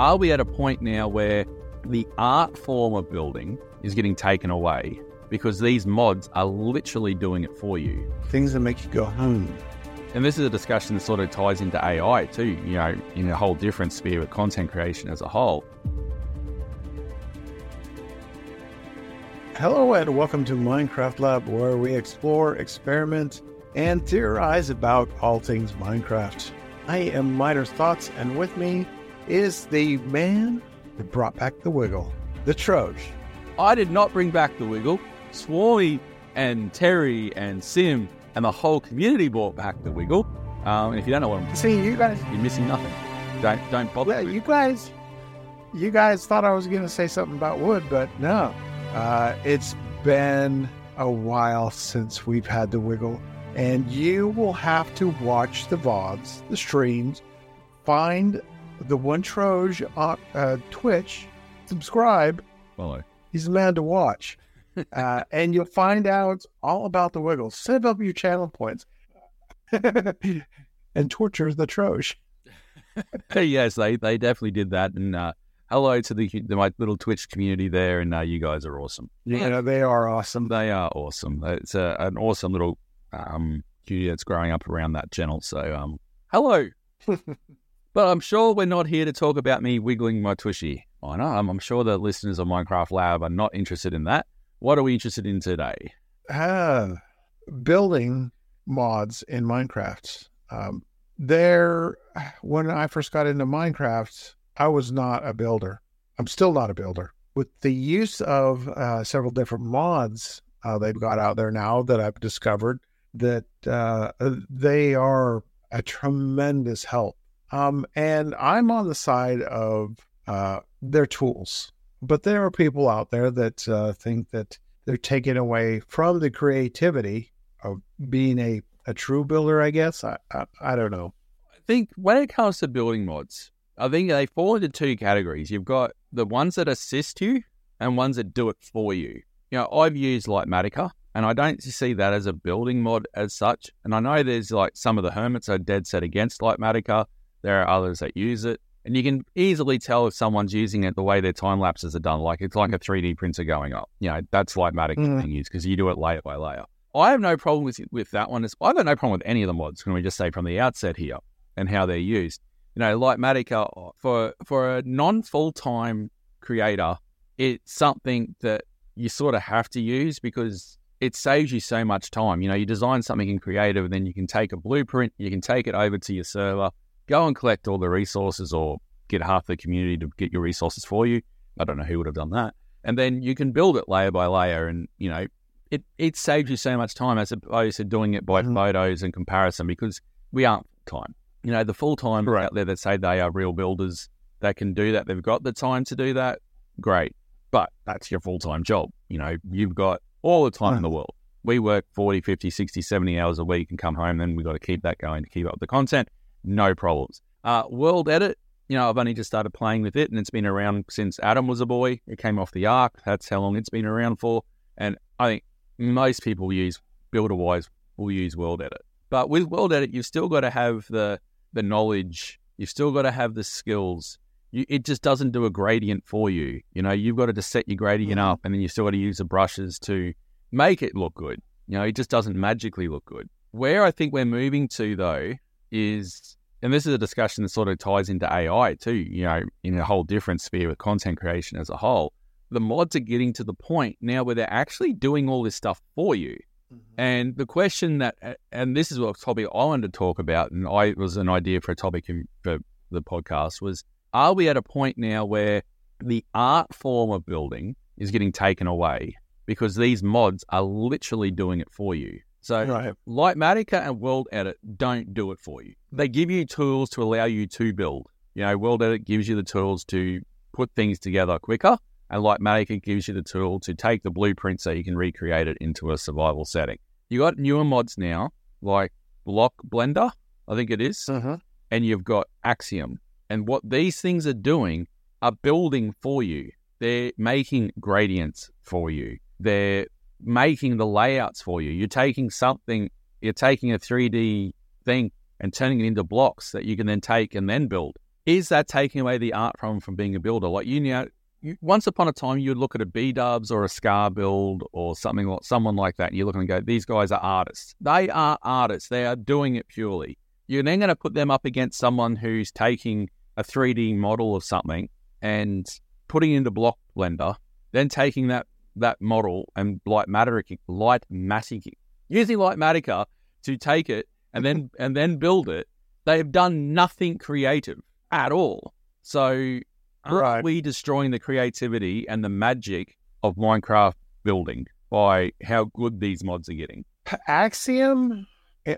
Are we at a point now where the art form of building is getting taken away because these mods are literally doing it for you? Things that make you go, home. And this is a discussion that sort of ties into AI too, you know, in a whole different sphere with content creation as a whole. Hello and welcome to Minecraft Lab, where we explore, experiment, and theorize about all things Minecraft. I am Miter Thoughts, and with me is the man that brought back the wiggle, the Troge. I did not bring back the wiggle. Swarmy and Terry and Sim and the whole community brought back the wiggle. Um, and if you don't know what I'm See, you guys, you're missing nothing. Don't don't bother. yeah, you guys, you guys thought I was going to say something about wood, but no. Uh, it's been a while since we've had the wiggle, and you will have to watch the VODs, the streams, find the one Troge on uh, Twitch, subscribe. Follow. He's the man to watch. uh, and you'll find out all about the Wiggles. Save up your channel points and torture the Troge. yes, they they definitely did that. And uh, hello to the, the my little Twitch community there, and uh, you guys are awesome. Yeah, they are awesome. They are awesome. It's a, an awesome little um, community that's growing up around that channel. So, um, hello. But I'm sure we're not here to talk about me wiggling my tushy. Know. I'm, I'm sure the listeners of Minecraft Lab are not interested in that. What are we interested in today? Ah, building mods in Minecraft. Um, there, when I first got into Minecraft, I was not a builder. I'm still not a builder. With the use of uh, several different mods uh, they've got out there now that I've discovered that uh, they are a tremendous help. Um, and I'm on the side of uh, their tools. But there are people out there that uh, think that they're taking away from the creativity of being a, a true builder, I guess. I, I, I don't know. I think when it comes to building mods, I think they fall into two categories. You've got the ones that assist you and ones that do it for you. You know, I've used Litematica and I don't see that as a building mod as such. And I know there's like some of the hermits are dead set against Litematica. There are others that use it. And you can easily tell if someone's using it the way their time lapses are done. Like it's like a 3D printer going up. You know, that's Litematica Mm. being used because you do it layer by layer. I have no problem with with that one. I've got no problem with any of the mods. Can we just say from the outset here and how they're used? You know, Litematica for for a non full time creator, it's something that you sort of have to use because it saves you so much time. You know, you design something in creative, and then you can take a blueprint, you can take it over to your server, go and collect all the resources, or get half the community to get your resources for you. I don't know who would have done that, and then you can build it layer by layer, and you know, it it saves you so much time as opposed to doing it by Mhm. photos and comparison because we aren't time. You know, the full time Right. out there that say they are real builders that can do that, they've got the time to do that. Great, but that's your full time job. You know, you've got all the time in the world. We work 40, 50, 60, 70 hours a week and come home, then we've got to keep that going to keep up the content. No problems. Uh, World Edit, you know, I've only just started playing with it and it's been around since Adam was a boy. It came off the Ark. That's how long it's been around for. And I think most people use builder wise will use World Edit. But with World Edit, you've still got to have the the knowledge. You've still got to have the skills. You, it just doesn't do a gradient for you. You know, you've got to just set your gradient Mhm. up, and then you still got to use the brushes to make it look good. You know, it just doesn't magically look good. Where I think we're moving to though is, and this is a discussion that sort of ties into AI too. You know, in a whole different sphere with content creation as a whole. The mods are getting to the point now where they're actually doing all this stuff for you. Mm-hmm. And the question that, and this is what topic I wanted to talk about, and I was an idea for a topic in, for the podcast was: Are we at a point now where the art form of building is getting taken away because these mods are literally doing it for you? So, Right. Litematica and World Edit don't do it for you. They give you tools to allow you to build. You know, World Edit gives you the tools to put things together quicker, and Litematica gives you the tool to take the blueprint so you can recreate it into a survival setting. You got newer mods now, like Block Blender, I think it is, Uh-huh. and you've got Axiom. And what these things are doing are building for you. They're making gradients for you. They're making the layouts for you. You're taking something, you're taking a 3D thing and turning it into blocks that you can then take and then build. is that taking away the art from from being a builder? Like you know, you, once upon a time, you'd look at a B Dubs or a Scar build or something like someone like that, and you look and go, these guys are artists. They are artists. They are doing it purely. You're then going to put them up against someone who's taking a 3D model of something and putting into Block Blender, then taking that that model and Lightmatic, Lightmatic, using light Litematica to take it and then and then build it. They've done nothing creative at all. So aren't Right. we destroying the creativity and the magic of Minecraft building by how good these mods are getting? Axiom,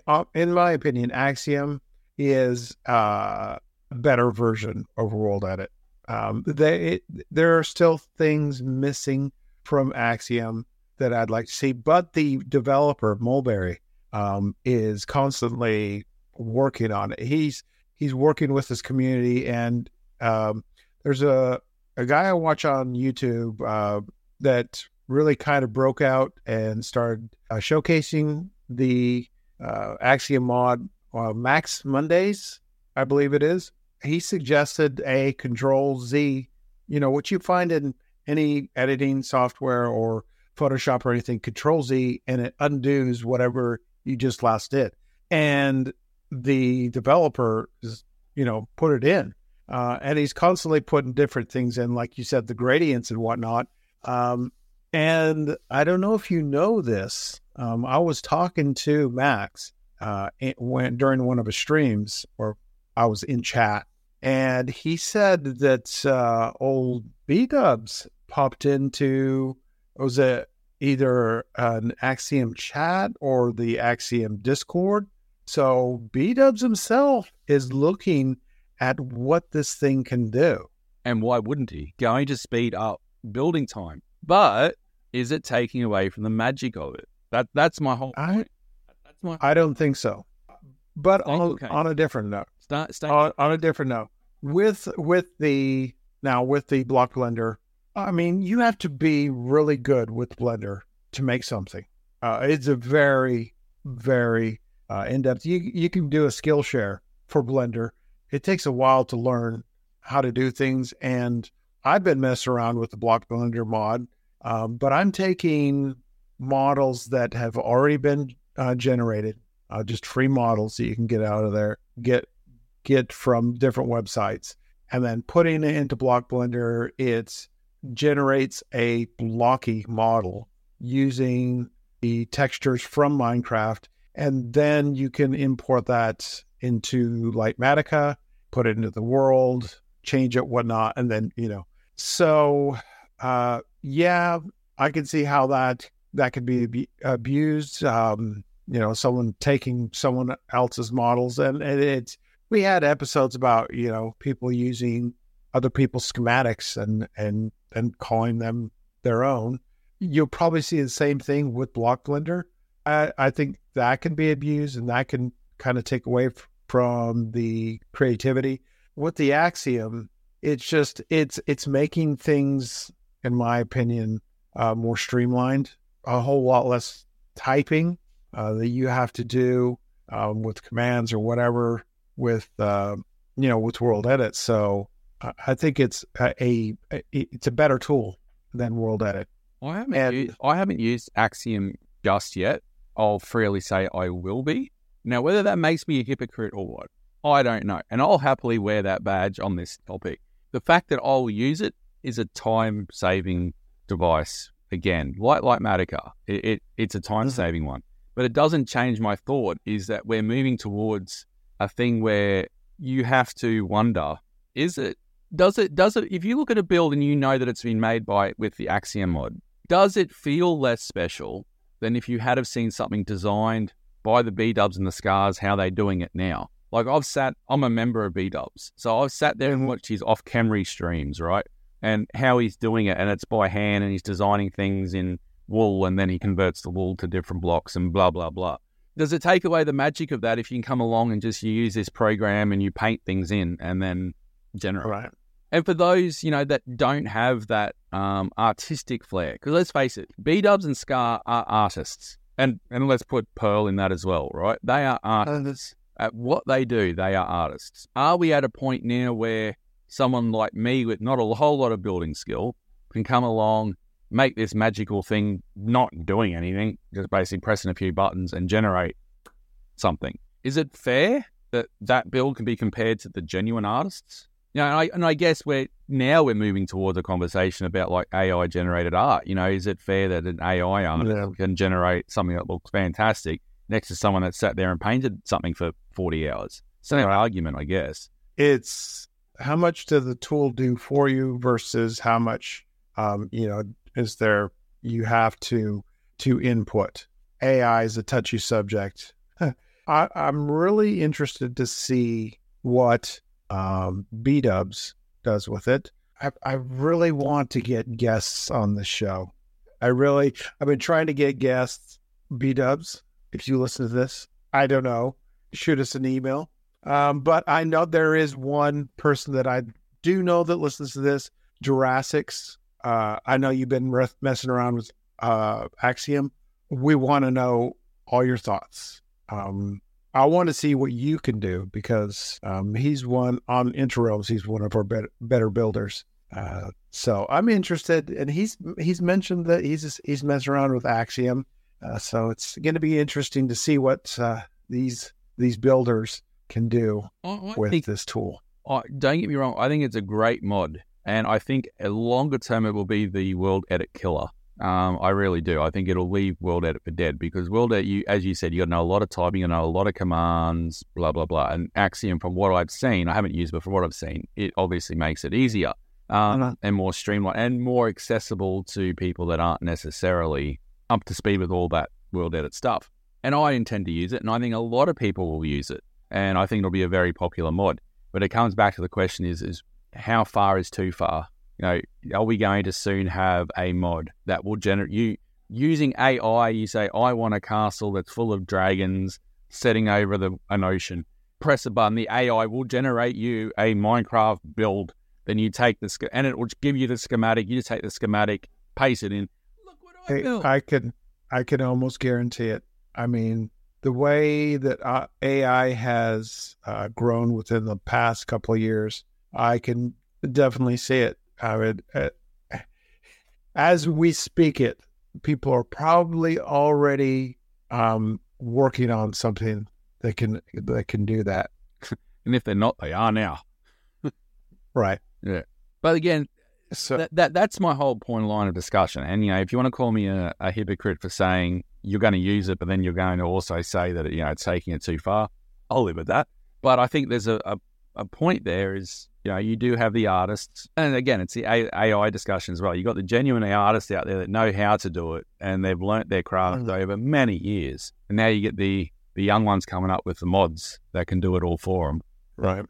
uh, in my opinion, Axiom is uh, a better version of World Edit. Um, they, it, there are still things missing from Axiom that I'd like to see, but the developer Moulberry um, is constantly working on it. He's he's working with his community, and um, there's a a guy I watch on YouTube uh, that really kind of broke out and started uh, showcasing the uh, Axiom mod Max Mondays, I believe it is. He suggested a Control Z, you know, what you find in any editing software or Photoshop or anything, Control Z, and it undoes whatever you just last did. And the developer, is, you know, put it in. Uh, and he's constantly putting different things in, like you said, the gradients and whatnot. Um, and I don't know if you know this. Um, I was talking to Max uh, when during one of his streams, or I was in chat, and he said that uh, old B Dubs popped into was it either an Axiom chat or the Axiom Discord. So B Dubs himself is looking at what this thing can do. And why wouldn't he? Going to speed up building time. But is it taking away from the magic of it? That that's my whole I point. That's my I don't think so. But on, on a different note, start on, on a different note, with with the now with the block blender, I mean, you have to be really good with Blender to make something. Uh, it's a very, very uh, in depth. You you can do a skillshare for Blender. It takes a while to learn how to do things, and I've been messing around with the block blender mod, um, but I'm taking models that have already been uh, generated, uh, just free models that you can get out of there, get get from different websites, and then putting it into Block Blender. It generates a blocky model using the textures from Minecraft, and then you can import that into Litematica, put it into the world, change it, whatnot, and then you know. So, uh, yeah, I can see how that that could be abused. Um, you know, someone taking someone else's models, and, and it's we had episodes about you know people using other people's schematics and and and calling them their own. You'll probably see the same thing with Block Blender. I, I think that can be abused, and that can kind of take away f- from the creativity. With the Axiom, it's just it's it's making things, in my opinion, uh, more streamlined. A whole lot less typing uh, that you have to do um, with commands or whatever with uh, you know with World Edit. So I think it's a, a it's a better tool than World Edit. I haven't And- used, I haven't used Axiom just yet. I'll freely say I will be. Now, whether that makes me a hypocrite or what, I don't know. And I'll happily wear that badge on this topic. The fact that I'll use it is a time saving device. Again, like Litematica, it, it it's a time saving one. But it doesn't change my thought is that we're moving towards a thing where you have to wonder, is it does it does it if you look at a build and you know that it's been made by with the Axiom mod, does it feel less special than if you had have seen something designed by the B Dubs and the Scars, how they're doing it now? Like I've sat, I'm a member of B Dubs, so I've sat there and watched his off camera streams, right, and how he's doing it, and it's by hand, and he's designing things in wool, and then he converts the wool to different blocks, and blah blah blah. Does it take away the magic of that if you can come along and just you use this program and you paint things in and then generate? Right. And for those, you know, that don't have that um, artistic flair, because let's face it, B Dubs and Scar are artists, and and let's put Pearl in that as well, right? They are artists. at what they do, they are artists. Are we at a point now where someone like me with not a whole lot of building skill can come along, make this magical thing, not doing anything, just basically pressing a few buttons and generate something? Is it fair that that build can be compared to the genuine artists? You know, and I, and I guess we're now we're moving towards a conversation about like AI generated art. You know, is it fair that an AI artist Yeah. can generate something that looks fantastic next to someone that sat there and painted something for forty hours? It's an argument, I guess. It's how much does the tool do for you versus how much, um, you know, is there you have to to input. AI is a touchy subject. I, I'm really interested to see what um, B Dubs does with it. I, I really want to get guests on the show. I really, I've been trying to get guests. B Dubs, if you listen to this, I don't know, shoot us an email. Um, but I know there is one person that I do know that listens to this, Jurassics. Uh, I know you've been re- messing around with uh, Axiom. We want to know all your thoughts. Um, I want to see what you can do because um, he's one on Interrealms. He's one of our better, better builders. Uh, so I'm interested, and he's he's mentioned that he's he's messing around with Axiom. Uh, so it's going to be interesting to see what uh, these these builders can do I, I with think, this tool. I, don't get me wrong. I think it's a great mod, and I think a longer term it will be the world edit killer. Um, I really do. I think it'll leave World Edit for dead because World Edit, you, as you said, you got to know a lot of typing, you know a lot of commands, blah blah blah. And Axiom, from what I've seen, I haven't used, but from what I've seen, it obviously makes it easier um, and more streamlined and more accessible to people that aren't necessarily up to speed with all that World Edit stuff. And I intend to use it, and I think a lot of people will use it, and I think it'll be a very popular mod. But it comes back to the question: is is how far is too far? You know, are we going to soon have a mod that will generate you using AI? You say, I want a castle that's full of dragons setting over the an ocean. Press a button, the AI will generate you a Minecraft build. Then you take the and it will give you the schematic. You just take the schematic, paste it in. Look what I Hey, built. I can I can almost guarantee it. I mean, the way that uh, AI has uh, grown within the past couple of years, I can definitely see it. I would, uh, as we speak it, people are probably already um, working on something that can that can do that. and if they're not, they are now. Right. Yeah. But again, So that, that that's my whole point line of discussion. And you know, if you want to call me a, a hypocrite for saying you're going to use it, but then you're going to also say that you know it's taking it too far, I'll live with that. But I think there's a, a, a point there is you know you do have the artists, and again it's the AI discussion as well. You got the genuine artists out there that know how to do it, and they've learnt their craft Mm. over many years. And now you get the the young ones coming up with the mods that can do it all for them. right.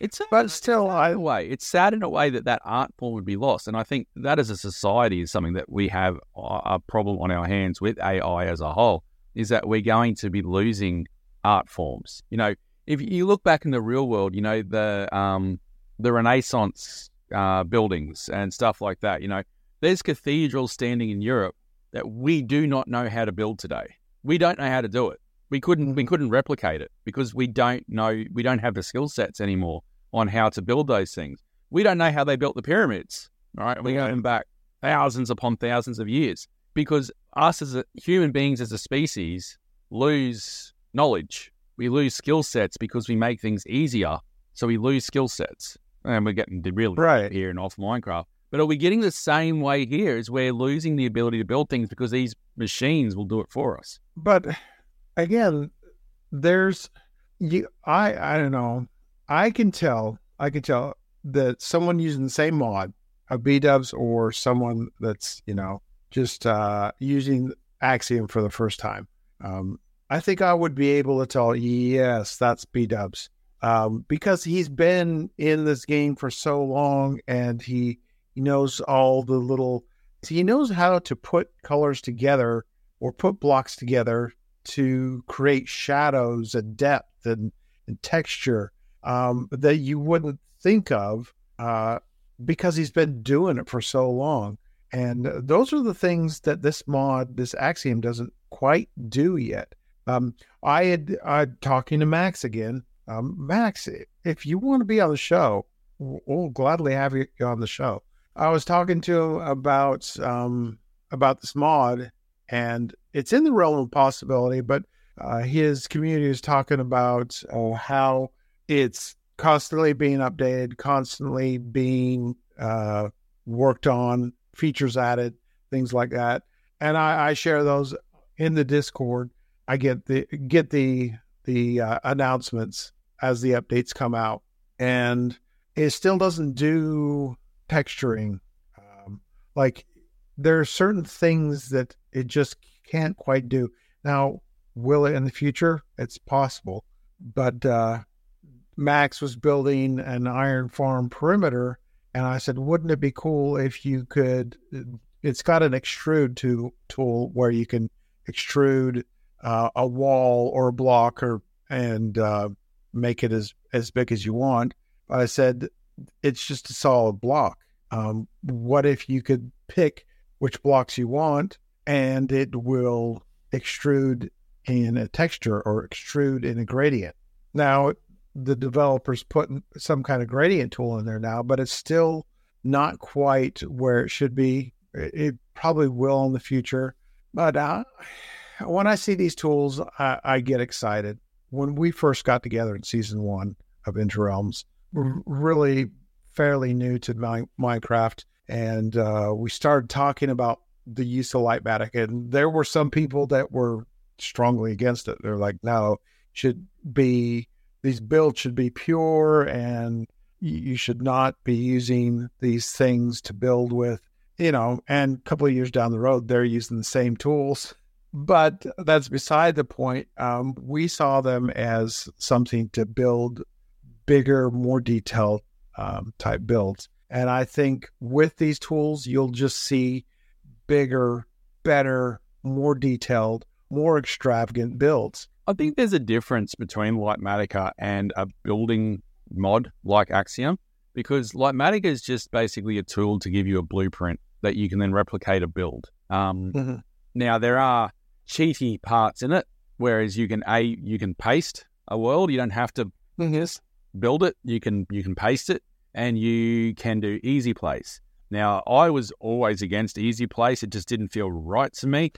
It's sad, But still, it's I- way it's sad in a way that that art form would be lost, and I think that as a society is something that we have a problem on our hands with AI as a whole. Is that we're going to be losing art forms? You know, if you look back in the real world, you know the um, the Renaissance uh, buildings and stuff like that. You know, there's cathedrals standing in Europe that we do not know how to build today. We don't know how to do it. We couldn't we Mhm. couldn't replicate it because we don't know we don't have the skill sets anymore on how to build those things. We don't know how they built the pyramids. All right, we're going back thousands upon thousands of years because us as a, human beings as a species lose knowledge. We lose skill sets because we make things easier. So we lose skill sets, and we're getting really Right. here and off Minecraft. But are we getting the same way here? Is we're losing the ability to build things because these machines will do it for us? But again, there's you I I don't know. I can tell I can tell that someone using the same mod, a B dubs or someone that's, you know, just uh using Axiom for the first time. Um I think I would be able to tell, yes, that's B dubs. Um, because he's been in this game for so long and he he knows all the little he knows how to put colors together or put blocks together to create shadows and depth and, and texture um, that you wouldn't think of uh, because he's been doing it for so long. And those are the things that this mod, this Axiom, doesn't quite do yet. Um, I had uh, talking to Max again. Um, Max, if you want to be on the show, we'll gladly have you on the show. I was talking to him about um, about this mod, and it's in the realm of possibility. But uh, his community is talking about uh, how it's constantly being updated, constantly being uh, worked on, features added, things like that. And I, I share those in the Discord. I get the get the the uh, announcements as the updates come out, and it still doesn't do texturing. Um, like there are certain things that it just can't quite do. Now, will it in the future? It's possible, but uh, Max was building an iron farm perimeter, and I said, wouldn't it be cool if you could? It's got an extrude to, tool where you can extrude uh, a wall or a block or and uh, make it as as big as you want. But I said it's just a solid block. Um, what if you could pick which blocks you want and it will extrude in a texture or extrude in a gradient? Now, the developers put some kind of gradient tool in there now, but it's still not quite where it should be. It probably will in the future. But uh, when I see these tools, I, I, get excited. When we first got together in season one of Interrealms, we're really fairly new to my, Minecraft, and uh, we started talking about the use of Lightmatic, and there were some people that were strongly against it. They're like, "No, should be these builds should be pure, and you should not be using these things to build with." You know, and a couple of years down the road, they're using the same tools but that's beside the point. Um, we saw them as something to build bigger, more detailed um, type builds. And I think with these tools, you'll just see bigger, better, more detailed, more extravagant builds. I think there's a difference between Litematica and a building mod like Axiom because Litematica is just basically a tool to give you a blueprint that you can then replicate a build. Um, mm-hmm. Now, there are cheaty parts in it, whereas you can a you can paste a world. You don't have to mm-hmm. yes. build it. You can you can paste it, and you can do easy place. Now, I was always against easy place. It just didn't feel right to me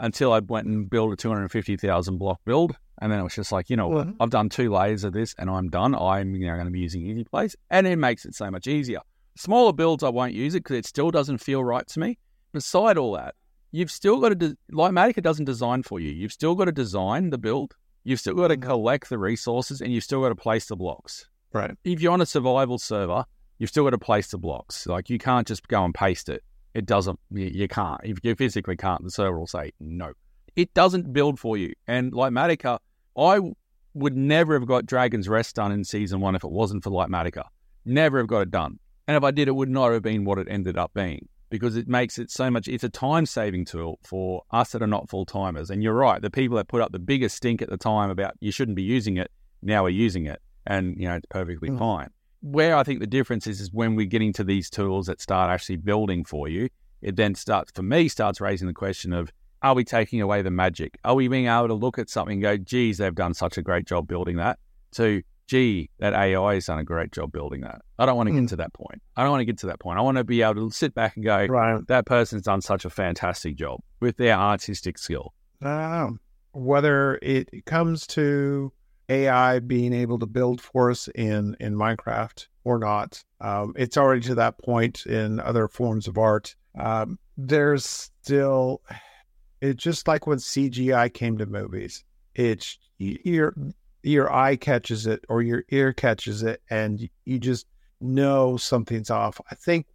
until I went and built a 250,000 block build. And then it was just like, you know, well, I've done two layers of this and I'm done. I'm you know, going to be using easy place. And it makes it so much easier. Smaller builds, I won't use it because it still doesn't feel right to me. Beside all that, you've still got to, de- Litematica doesn't design for you. You've still got to design the build. You've still got to mm-hmm. collect the resources and you've still got to place the blocks. Right. If you're on a survival server, you've still got to place the blocks. Like you can't just go and paste it. It doesn't, you, you can't. If you physically can't, the server will say no. It doesn't build for you. And Litematica, I would never have got Dragon's Rest done in season one if it wasn't for Litematica. Never have got it done. And if I did, it would not have been what it ended up being because it makes it so much. It's a time saving tool for us that are not full timers. And you're right, the people that put up the biggest stink at the time about you shouldn't be using it now are using it, and you know it's perfectly mm. fine. Where I think the difference is is when we're getting to these tools that start actually building for you. It then starts for me starts raising the question of are we taking away the magic? Are we being able to look at something and go, geez, they've done such a great job building that? To gee, that AI has done a great job building that. I don't want to get mm. to that point. I don't want to get to that point. I want to be able to sit back and go, right. that person's done such a fantastic job with their artistic skill. Um, whether it comes to AI being able to build for us in, in Minecraft or not, um, it's already to that point in other forms of art. Um, there's still, it's just like when CGI came to movies. It's you're your eye catches it or your ear catches it and you just know something's off. I think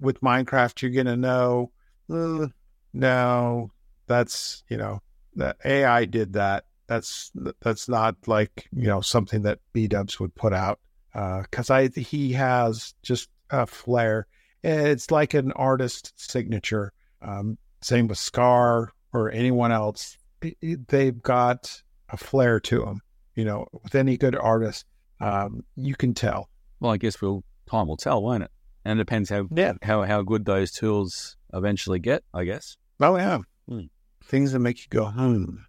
with Minecraft, you're going to know, uh, no, that's, you know, that AI did that. That's, that's not like, you know, something that B dubs would put out. Uh, cause I, he has just a flair. It's like an artist signature. Um, same with Scar or anyone else. They've got a flair to them you know, with any good artist, um, you can tell. Well, I guess we'll time will tell, won't it? And it depends how yeah. how how good those tools eventually get. I guess. Oh yeah, hmm. things that make you go home.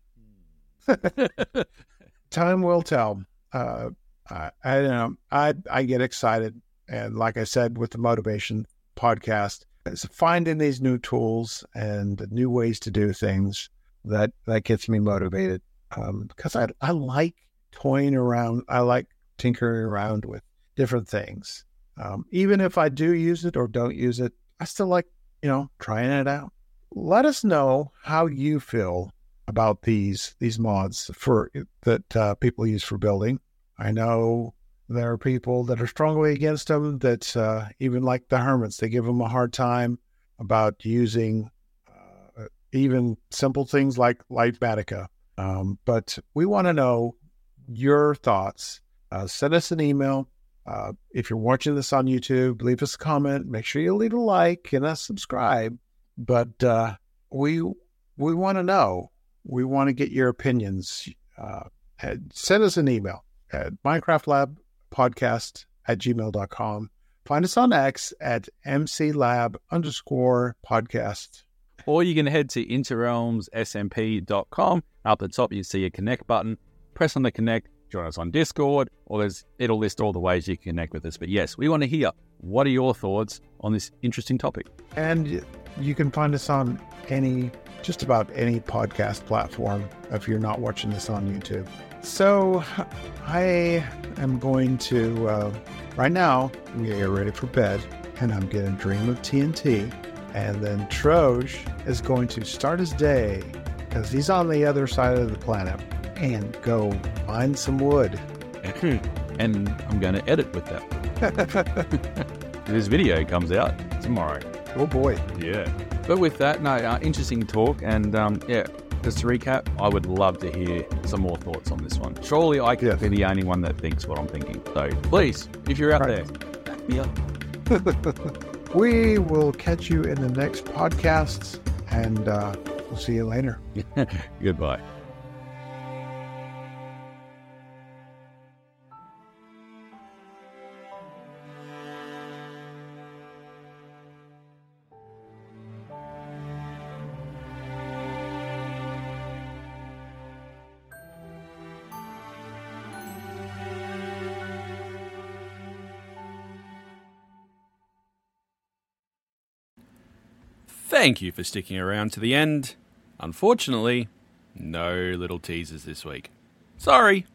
Time will tell. Uh, I, I don't know. I I get excited, and like I said, with the motivation podcast, it's finding these new tools and new ways to do things that that gets me motivated. Um, because I I like toying around. I like tinkering around with different things. Um, even if I do use it or don't use it, I still like you know trying it out. Let us know how you feel about these these mods for that uh, people use for building. I know there are people that are strongly against them. That uh, even like the hermits, they give them a hard time about using uh, even simple things like Litematica. Um, but we want to know your thoughts. Uh, send us an email. Uh, if you're watching this on YouTube, leave us a comment. Make sure you leave a like and a subscribe. But uh, we we want to know. We want to get your opinions. Uh, send us an email at minecraftlabpodcast at gmail.com. Find us on X at mclab underscore podcast. Or you can head to interrealmssmp.com. Up at the top, you see a connect button. Press on the connect, join us on Discord, or there's, it'll list all the ways you can connect with us. But yes, we want to hear what are your thoughts on this interesting topic. And you can find us on any, just about any podcast platform if you're not watching this on YouTube. So I am going to, uh, right now, we are ready for bed, and I'm to dream of TNT. And then Troj is going to start his day because he's on the other side of the planet and go find some wood. and I'm going to edit with that. this video comes out tomorrow. Oh boy. Yeah. But with that, no, uh, interesting talk. And um, yeah, just to recap, I would love to hear some more thoughts on this one. Surely I can't be the only one that thinks what I'm thinking. So please, if you're out right. there, back me up. we will catch you in the next podcast and uh, we'll see you later. Goodbye. Thank you for sticking around to the end. Unfortunately, no little teasers this week. Sorry.